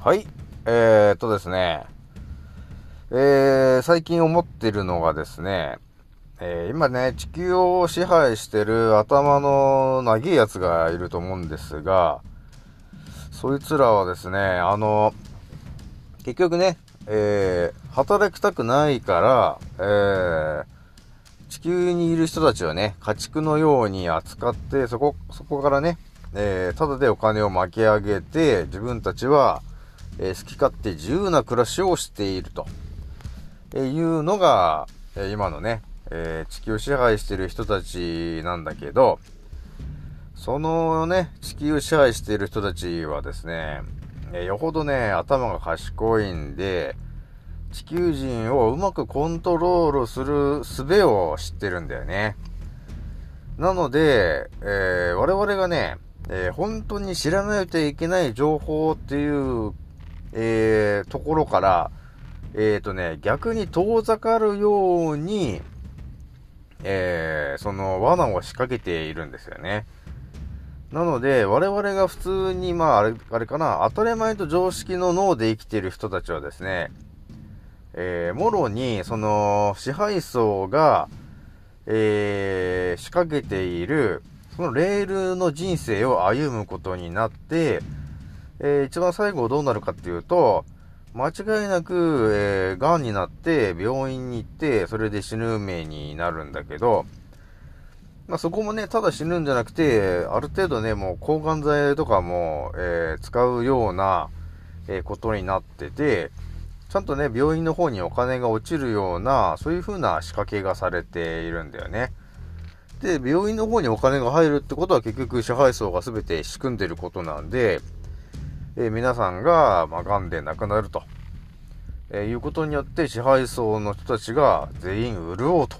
はい。えー、っとですね。えー、最近思ってるのがですね、えー、今ね、地球を支配してる頭の長いやつがいると思うんですが、そいつらはですね、あの、結局ね、えー、働きたくないから、えー、地球にいる人たちはね、家畜のように扱って、そこ、そこからね、えー、ただでお金を巻き上げて、自分たちは、え、好き勝手自由な暮らしをしていると、えいうのが、え今のね、え地球を支配してる人たちなんだけど、そのね、地球を支配している人たちはですね、えよほどね、頭が賢いんで、地球人をうまくコントロールする術を知ってるんだよね。なので、えー、我々がね、えー、本当に知らないといけない情報っていう、えー、ところから、えっ、ー、とね、逆に遠ざかるように、えー、その罠を仕掛けているんですよね。なので、我々が普通に、まあ、あれ、あれかな、当たり前と常識の脳で生きている人たちはですね、えー、もろに、その、支配層が、えー、仕掛けている、そのレールの人生を歩むことになって、えー、一番最後どうなるかっていうと、間違いなく、えー、癌になって病院に行って、それで死ぬ命になるんだけど、まあ、そこもね、ただ死ぬんじゃなくて、ある程度ね、もう抗がん剤とかも、えー、使うような、えー、ことになってて、ちゃんとね、病院の方にお金が落ちるような、そういう風な仕掛けがされているんだよね。で、病院の方にお金が入るってことは結局支配層が全て仕組んでることなんで、え、皆さんが、まあ、癌で亡くなると、え、いうことによって支配層の人たちが全員潤うと、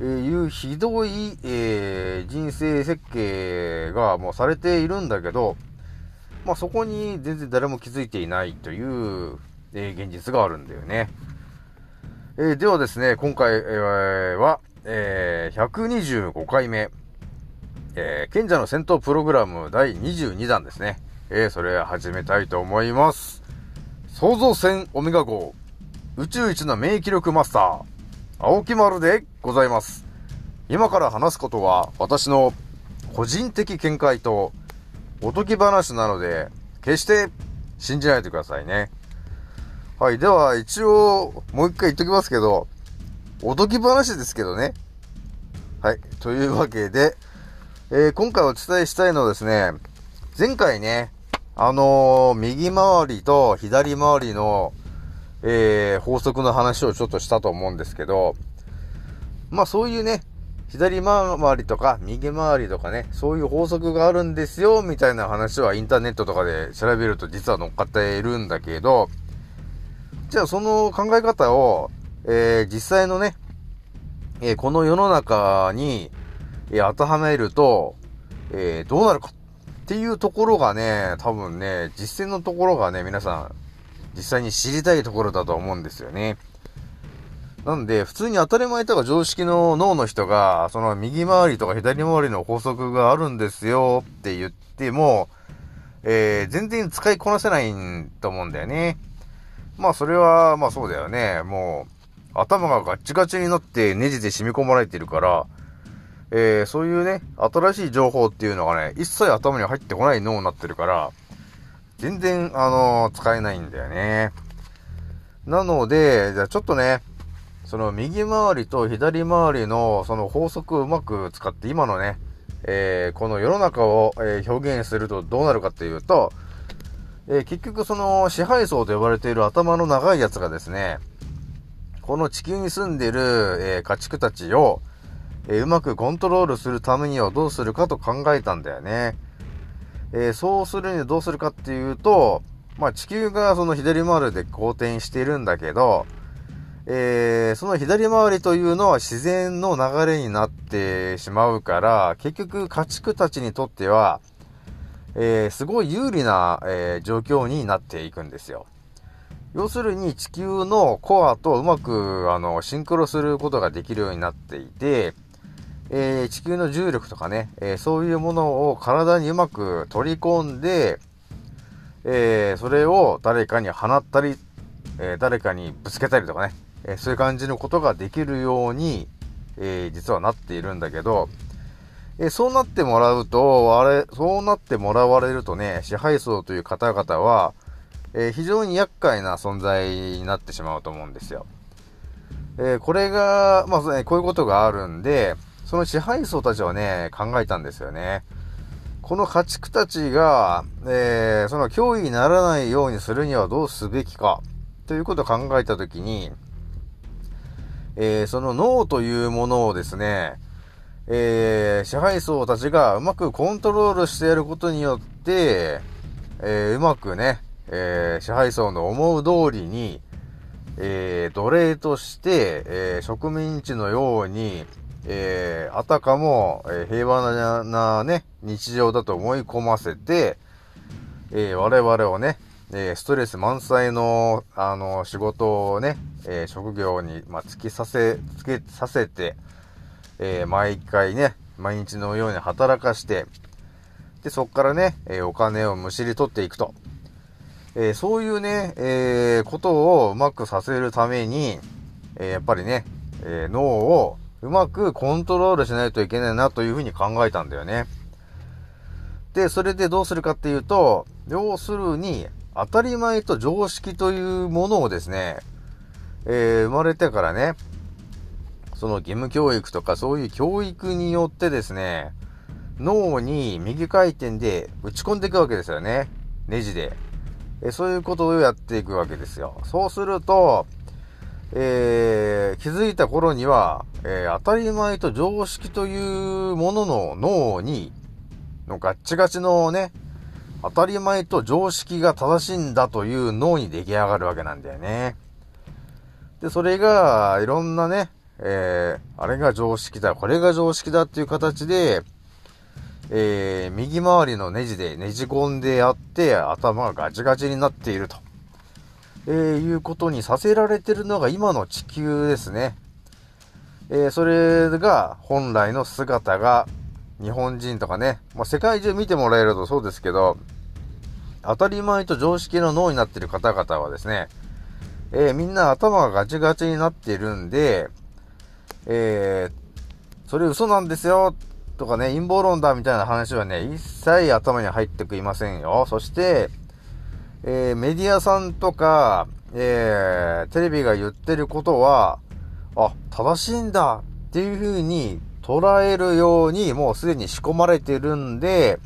えいうひどい、えー、人生設計がもうされているんだけど、まあ、そこに全然誰も気づいていないという、え現実があるんだよね。えではですね、今回、は、え125回目、え賢者の戦闘プログラム第22弾ですね。えー、それ始めたいと思います。創造船オメガ号、宇宙一の免疫力マスター、青木丸でございます。今から話すことは、私の個人的見解と、おとぎ話なので、決して信じないでくださいね。はい。では、一応、もう一回言っときますけど、おとぎ話ですけどね。はい。というわけで、えー、今回お伝えしたいのはですね、前回ね、あのー、右回りと左回りの、えー、法則の話をちょっとしたと思うんですけど、まあそういうね、左回りとか右回りとかね、そういう法則があるんですよ、みたいな話はインターネットとかで調べると実は乗っかっているんだけど、じゃあその考え方を、えー、実際のね、えー、この世の中に、えー、当てはめると、えどうなるかっていうところがね、多分ね、実践のところがね、皆さん、実際に知りたいところだと思うんですよね。なんで、普通に当たり前とか常識の脳の人が、その右回りとか左回りの法則があるんですよって言っても、えー、全然使いこなせないと思うんだよね。まあそれは、まあそうだよね。もう、頭がガッチガチになってネジで染み込まれてるから、えー、そういうね、新しい情報っていうのがね、一切頭に入ってこない脳になってるから、全然、あのー、使えないんだよね。なので、じゃあちょっとね、その右回りと左回りのその法則をうまく使って今のね、えー、この世の中を、え表現するとどうなるかっていうと、え、結局その支配層と呼ばれている頭の長いやつがですね、この地球に住んでいる、え、家畜たちを、えー、うまくコントロールするためにはどうするかと考えたんだよね。えー、そうするにはどうするかっていうと、まあ地球がその左回りで公転しているんだけど、えー、その左回りというのは自然の流れになってしまうから、結局家畜たちにとっては、えー、すごい有利な、えー、状況になっていくんですよ。要するに地球のコアとうまく、あの、シンクロすることができるようになっていて、えー、地球の重力とかね、えー、そういうものを体にうまく取り込んで、えー、それを誰かに放ったり、え、誰かにぶつけたりとかね、え、そういう感じのことができるように、え実はなっているんだけど、えそうなってもらうと、あれ、そうなってもらわれるとね、支配層という方々は、え非常に厄介な存在になってしまうと思うんですよ。えこれが、まあ、ね、こういうことがあるんで、その支配層たちはね、考えたんですよね。この家畜たちが、えー、その脅威にならないようにするにはどうすべきか、ということを考えたときに、えー、その脳というものをですね、えー、支配層たちがうまくコントロールしてやることによって、えー、うまくね、えー、支配層の思う通りに、えー、奴隷として、えー、植民地のように、えー、あたかも、えー、平和ななね、日常だと思い込ませて、えー、我々をね、えー、ストレス満載の、あの、仕事をね、えー、職業に、まあ、突きさせ、つけさせて、えー、毎回ね、毎日のように働かして、で、そこからね、えお金をむしり取っていくと。えそういうね、えことをうまくさせるために、えやっぱりね、え脳をうまくコントロールしないといけないなというふうに考えたんだよね。で、それでどうするかっていうと、要するに、当たり前と常識というものをですね、えー、生まれてからね、その義務教育とかそういう教育によってですね、脳に右回転で打ち込んでいくわけですよね。ネジで。えそういうことをやっていくわけですよ。そうすると、えー、気づいた頃には、えー、当たり前と常識というものの脳に、のガッチガチのね、当たり前と常識が正しいんだという脳に出来上がるわけなんだよね。で、それが、いろんなね、えー、あれが常識だ、これが常識だっていう形で、えー、右回りのネジでねじ込んでやって、頭がガチガチになっていると。えー、いうことにさせられてるのが今の地球ですね。えー、それが本来の姿が日本人とかね、まあ、世界中見てもらえるとそうですけど、当たり前と常識の脳になっている方々はですね、えー、みんな頭がガチガチになっているんで、えー、それ嘘なんですよとかね、陰謀論だみたいな話はね、一切頭に入ってくいませんよ。そして、えー、メディアさんとか、えー、テレビが言ってることは、あ、正しいんだっていう風に捉えるようにもうすでに仕込まれてるんで、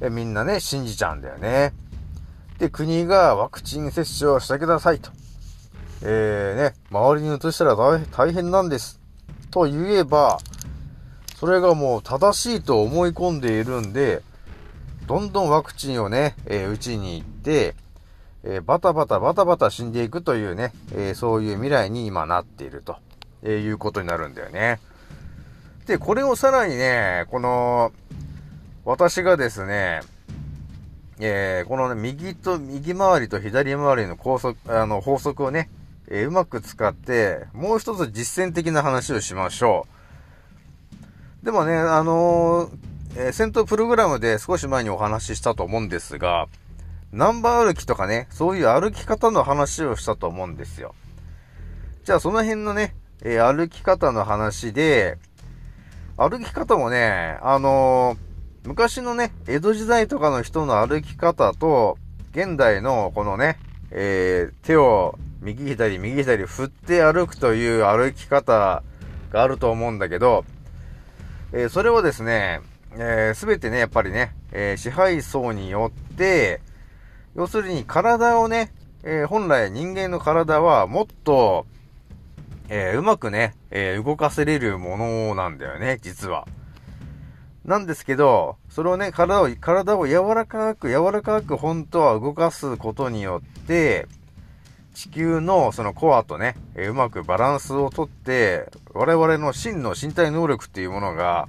えみんなね、信じちゃうんだよね。で、国がワクチン接種をしてくださいと。えー、ね、周りに移したら大変なんです。と言えば、それがもう正しいと思い込んでいるんで、どんどんワクチンをね、えー、打ちに行って、えー、バタバタバタバタ死んでいくというね、えー、そういう未来に今なっていると、えいうことになるんだよね。で、これをさらにね、この、私がですね、えー、このね、右と、右回りと左回りの高速、あの、法則をね、えー、うまく使って、もう一つ実践的な話をしましょう。でもね、あのーえー、戦闘プログラムで少し前にお話ししたと思うんですが、ナンバー歩きとかね、そういう歩き方の話をしたと思うんですよ。じゃあその辺のね、えー、歩き方の話で、歩き方もね、あのー、昔のね、江戸時代とかの人の歩き方と、現代のこのね、えー、手を右左右左振って歩くという歩き方があると思うんだけど、え、それをですね、えー、全てね、やっぱりね、えー、支配層によって、要するに体をね、えー、本来人間の体はもっと、えー、うまくね、えー、動かせれるものなんだよね、実は。なんですけど、それをね、体を、体を柔らかく、柔らかく本当は動かすことによって、地球のそのコアとね、え、うまくバランスをとって、我々の真の身体能力っていうものが、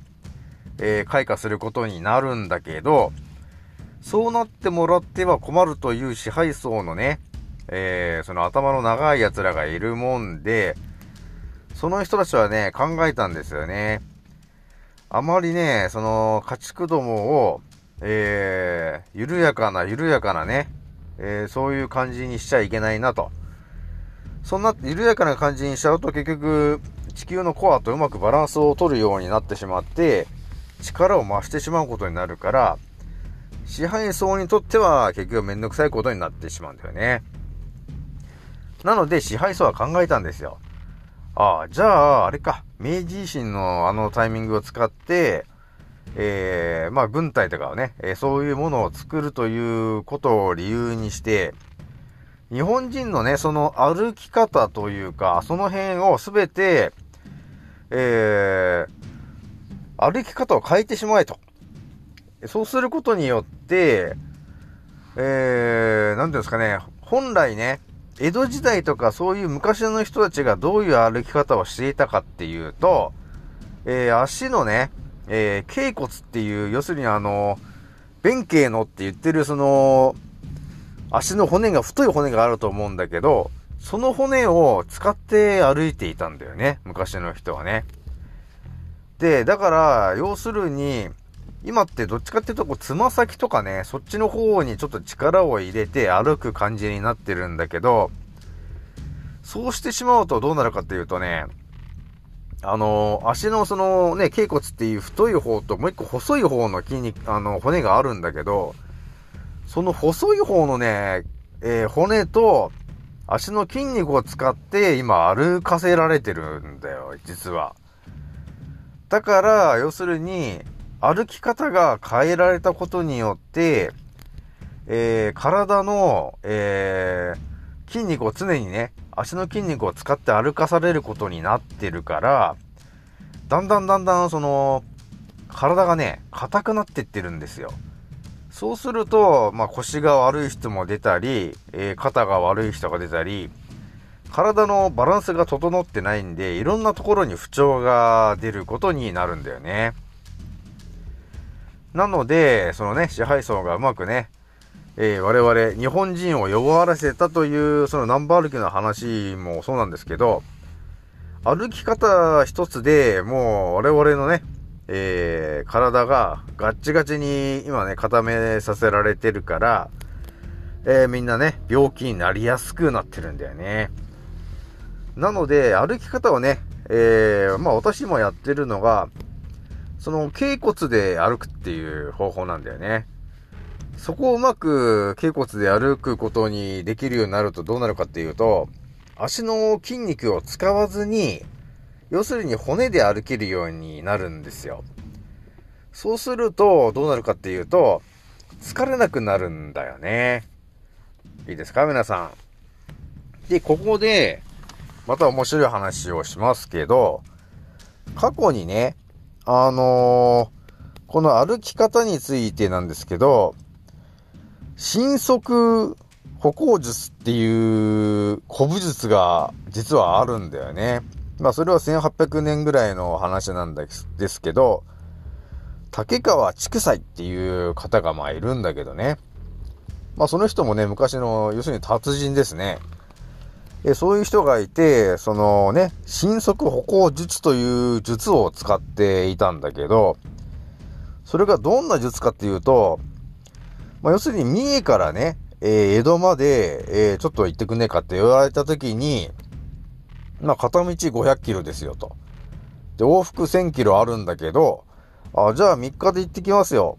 えー、開花することになるんだけど、そうなってもらっては困るという支配層のね、えー、その頭の長い奴らがいるもんで、その人たちはね、考えたんですよね。あまりね、その、家畜どもを、えー、緩やかな、緩やかなね、えー、そういう感じにしちゃいけないなと。そんな緩やかな感じにしちゃうと結局地球のコアとうまくバランスを取るようになってしまって力を増してしまうことになるから支配層にとっては結局めんどくさいことになってしまうんだよね。なので支配層は考えたんですよ。ああ、じゃあ、あれか、明治維新のあのタイミングを使って、えー、まあ軍隊とかをね、えー、そういうものを作るということを理由にして、日本人のね、その歩き方というか、その辺をすべて、えー、歩き方を変えてしまえと。そうすることによって、えー、なんていうんですかね、本来ね、江戸時代とかそういう昔の人たちがどういう歩き方をしていたかっていうと、えー、足のね、えー、頸骨っていう、要するにあの、弁慶のって言ってるその、足の骨が、太い骨があると思うんだけど、その骨を使って歩いていたんだよね。昔の人はね。で、だから、要するに、今ってどっちかっていうと、こう、つま先とかね、そっちの方にちょっと力を入れて歩く感じになってるんだけど、そうしてしまうとどうなるかっていうとね、あの、足のそのね、頸骨っていう太い方ともう一個細い方の筋肉、あの、骨があるんだけど、その細い方のね、えー、骨と足の筋肉を使って今歩かせられてるんだよ、実は。だから、要するに、歩き方が変えられたことによって、えー、体の、えー、筋肉を常にね、足の筋肉を使って歩かされることになってるから、だんだんだんだんその、体がね、硬くなってってるんですよ。そうすると、まあ、腰が悪い人も出たり、えー、肩が悪い人が出たり、体のバランスが整ってないんで、いろんなところに不調が出ることになるんだよね。なので、そのね、支配層がうまくね、えー、我々、日本人を弱らせたという、そのナンバー歩きの話もそうなんですけど、歩き方一つでもう我々のね、えー、体がガッチガチに今ね、固めさせられてるから、えー、みんなね、病気になりやすくなってるんだよね。なので、歩き方をね、えー、まあ私もやってるのが、その、頸骨で歩くっていう方法なんだよね。そこをうまく頸骨で歩くことにできるようになるとどうなるかっていうと、足の筋肉を使わずに、要するに骨で歩けるようになるんですよ。そうすると、どうなるかっていうと、疲れなくなるんだよね。いいですか？皆さん。で、ここで、また面白い話をしますけど、過去にね、あのー、この歩き方についてなんですけど、新速歩行術っていう古武術が実はあるんだよね。まあそれは1800年ぐらいの話なんですけど、竹川畜祭っていう方がまあいるんだけどね。まあその人もね、昔の、要するに達人ですね。えそういう人がいて、そのね、新速歩行術という術を使っていたんだけど、それがどんな術かっていうと、まあ、要するに三重からね、えー、江戸まで、えー、ちょっと行ってくんねえかって言われた時に、まあ、片道500キロですよと。で、往復1000キロあるんだけど、あ、じゃあ3日で行ってきますよ。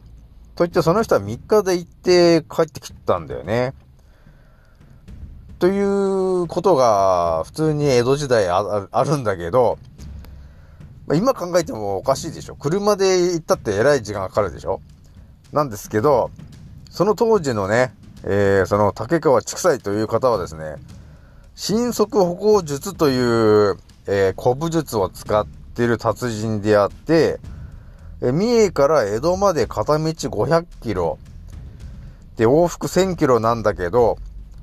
と言って、その人は3日で行って帰ってきたんだよね。ということが、普通に江戸時代ああるんだけど、ま、今考えてもおかしいでしょ。車で行ったってえらい時間かかるでしょ。なんですけど、その当時のね、えー、その竹川畜祭という方はですね、新速歩行術という、えー、古武術を使ってる達人であって、え、三重から江戸まで片道500キロ、で、往復1000キロなんだけど、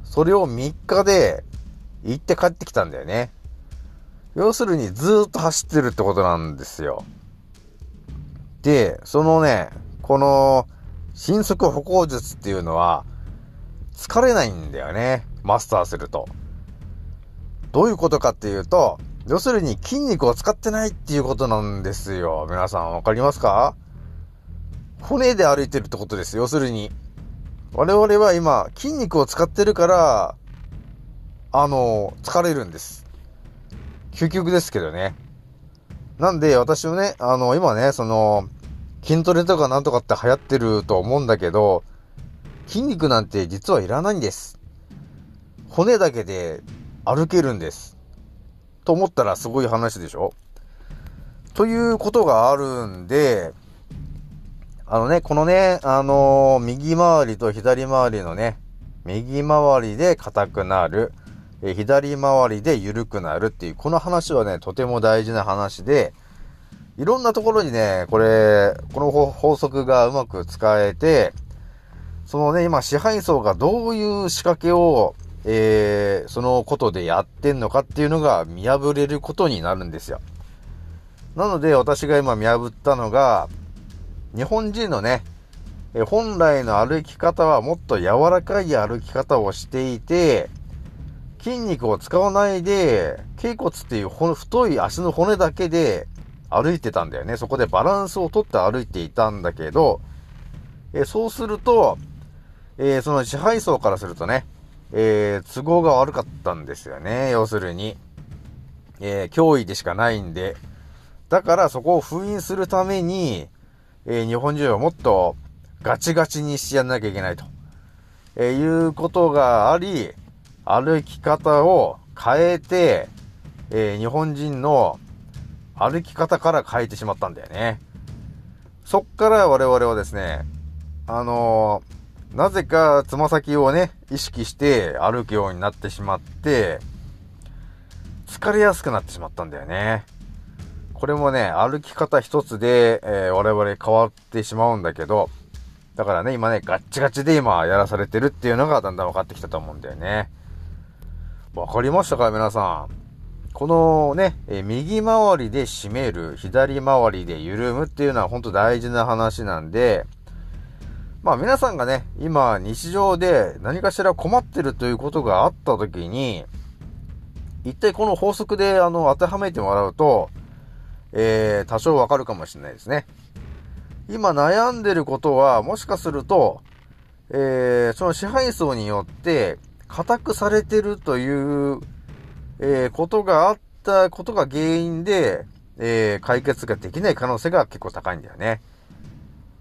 それを3日で行って帰ってきたんだよね。要するにずっと走ってるってことなんですよ。で、そのね、この、新速歩行術っていうのは、疲れないんだよね。マスターすると。どういうことかっていうと、要するに筋肉を使ってないっていうことなんですよ。皆さんわかりますか？骨で歩いてるってことです。要するに。我々は今、筋肉を使ってるから、あの、疲れるんです。究極ですけどね。なんで、私もね、あの、今ね、その、筋トレとかなんとかって流行ってると思うんだけど、筋肉なんて実はいらないんです。骨だけで歩けるんです。と思ったらすごい話でしょということがあるんで、あのね、このね、あのー、右回りと左回りのね、右回りで硬くなる、え左回りで緩くなるっていう、この話はね、とても大事な話で、いろんなところにね、これ、この法則がうまく使えて、そのね、今支配層がどういう仕掛けを、えー、そのことでやってんのかっていうのが見破れることになるんですよ。なので私が今見破ったのが、日本人のね、え本来の歩き方はもっと柔らかい歩き方をしていて、筋肉を使わないで、頸骨っていう太い足の骨だけで歩いてたんだよね。そこでバランスをとって歩いていたんだけど、え、そうすると、えー、その支配層からするとね、えー、都合が悪かったんですよね。要するに。え脅威でしかないんで。だからそこを封印するために、え日本人はもっとガチガチにしてやんなきゃいけないと、えいうことがあり、歩き方を変えて、え日本人の歩き方から変えてしまったんだよね。そっから我々はですね、あのー、なぜかつま先をね、意識して歩くようになってしまって、疲れやすくなってしまったんだよね。これもね、歩き方一つで、えー、我々変わってしまうんだけど、だからね、今ね、ガッチガチで今やらされてるっていうのがだんだん分かってきたと思うんだよね。わかりましたか皆さん。このね、え右回りで締める、左回りで緩むっていうのは本当大事な話なんで、まあ皆さんがね、今日常で何かしら困ってるということがあった時に、一体この法則であの当てはめてもらうと、えー、多少わかるかもしれないですね。今悩んでることは、もしかすると、えー、その支配層によって、固くされてるというえー、ことがあったことが原因で、えー、解決ができない可能性が結構高いんだよね。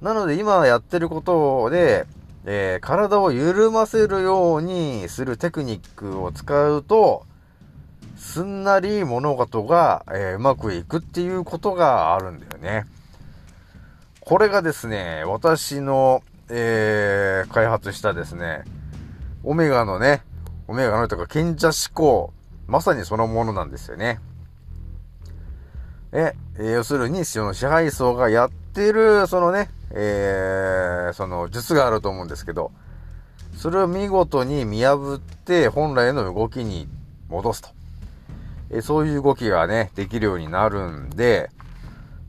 なので今やってることで、えー、体を緩ませるようにするテクニックを使うと、すんなり物事が、えー、うまくいくっていうことがあるんだよね。これがですね、私の、えー、開発したですね、オメガのね、オメガのとか賢者思考まさにそのものなんですよね。え、え要するに、その支配層がやってる、そのね、えー、その術があると思うんですけど、それを見事に見破って本来の動きに戻すと。えそういう動きがね、できるようになるんで、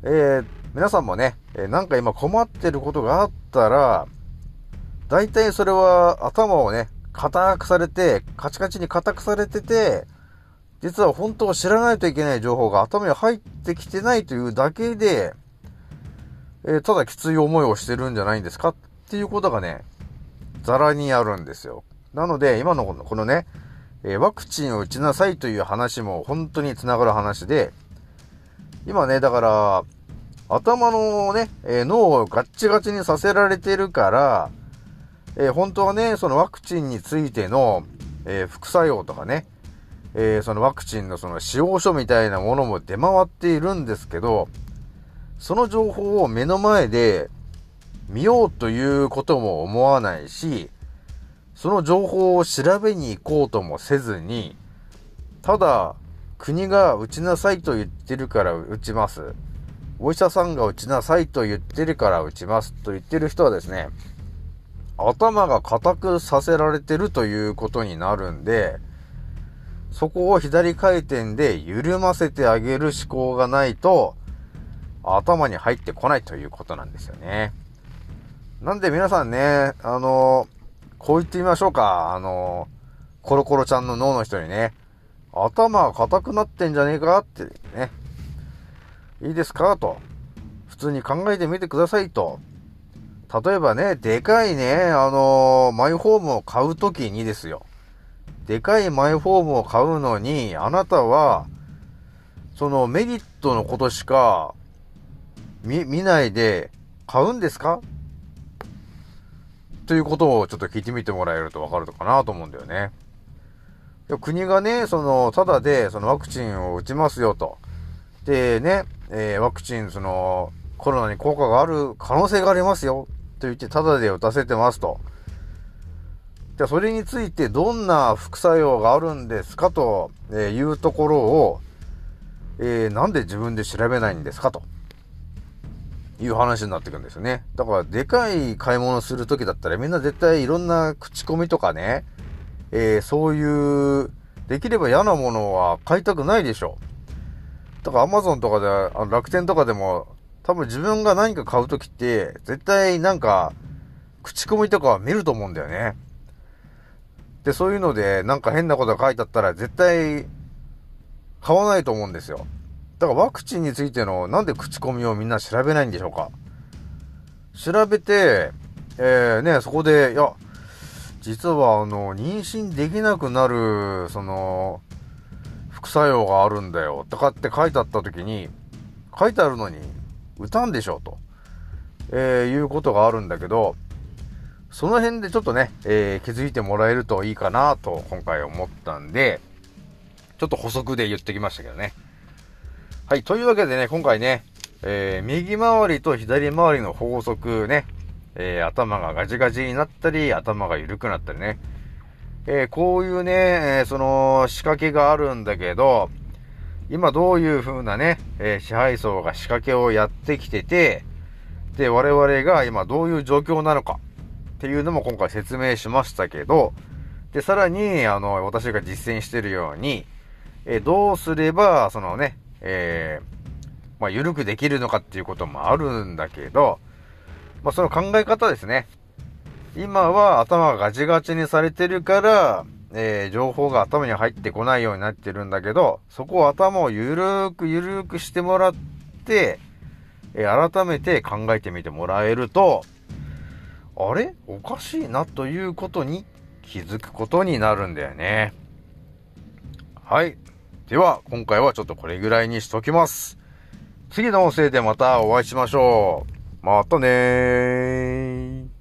えー、皆さんもね、えなんか今困ってることがあったら、大体それは頭をね、硬くされて、カチカチに硬くされてて、実は本当は知らないといけない情報が頭に入ってきてないというだけで、えー、ただきつい思いをしてるんじゃないんですかっていうことがね、ザラにあるんですよ。なので、今のこのね、え、ワクチンを打ちなさいという話も本当につながる話で、今ね、だから、頭のね、え、脳をガッチガチにさせられてるから、え、本当はね、そのワクチンについての、え、副作用とかね、え、そのワクチンのその使用書みたいなものも出回っているんですけど、その情報を目の前で見ようということも思わないし、その情報を調べに行こうともせずに、ただ、国が打ちなさいと言ってるから打ちます。お医者さんが打ちなさいと言ってるから打ちますと言ってる人はですね、頭が固くさせられてるということになるんで、そこを左回転で緩ませてあげる思考がないと、頭に入ってこないということなんですよね。なんで皆さんね、あの、こう言ってみましょうか。あの、コロコロちゃんの脳の人にね、頭が硬くなってんじゃねえかってね、いいですかと。普通に考えてみてくださいと。例えばね、でかいね、あのー、マイホームを買うときにですよ。でかいマイホームを買うのに、あなたは、そのメリットのことしか見、見ないで買うんですか？ということをちょっと聞いてみてもらえるとわかるのかなと思うんだよね。国がね、その、ただで、そのワクチンを打ちますよと。でね、えー、ワクチン、その、コロナに効果がある可能性がありますよ。と言って、ただで打たせてますと。じゃあ、それについてどんな副作用があるんですかというところを、えー、なんで自分で調べないんですかと。いう話になってくんですよね。だから、でかい買い物するときだったら、みんな絶対いろんな口コミとかね、えー、そういう、できれば嫌なものは買いたくないでしょ。だから、アマゾンとかで、あの楽天とかでも、多分自分が何か買うときって、絶対なんか、口コミとかは見ると思うんだよね。で、そういうので、なんか変なことが書いてあったら、絶対、買わないと思うんですよ。だからワクチンについての、なんで口コミをみんな調べないんでしょうか？調べて、えー、ね、そこで、いや、実はあの、妊娠できなくなる、その、副作用があるんだよ、とかって書いてあった時に、書いてあるのに、打たんでしょう、と、えー、いうことがあるんだけど、その辺でちょっとね、えー、気づいてもらえるといいかなと今回思ったんで、ちょっと補足で言ってきましたけどね。はい。というわけでね、今回ね、えー、右回りと左回りの法則ね、えー、頭がガジガジになったり、頭が緩くなったりね、えー、こういうね、え、その仕掛けがあるんだけど、今どういう風なね、え支配層が仕掛けをやってきてて、で、我々が今どういう状況なのかっていうのも今回説明しましたけど、で、さらに、あの、私が実践してるように、えどうすれば、そのね、えー、まあ、緩くできるのかっていうこともあるんだけど、まあ、その考え方ですね。今は頭がガチガチにされてるから、えー、情報が頭に入ってこないようになってるんだけど、そこを頭をゆるーくゆるーくしてもらって、えー、改めて考えてみてもらえると、あれ？おかしいなということに気づくことになるんだよね。はい。では、今回はちょっとこれぐらいにしときます。次の音声でまたお会いしましょう。またねー。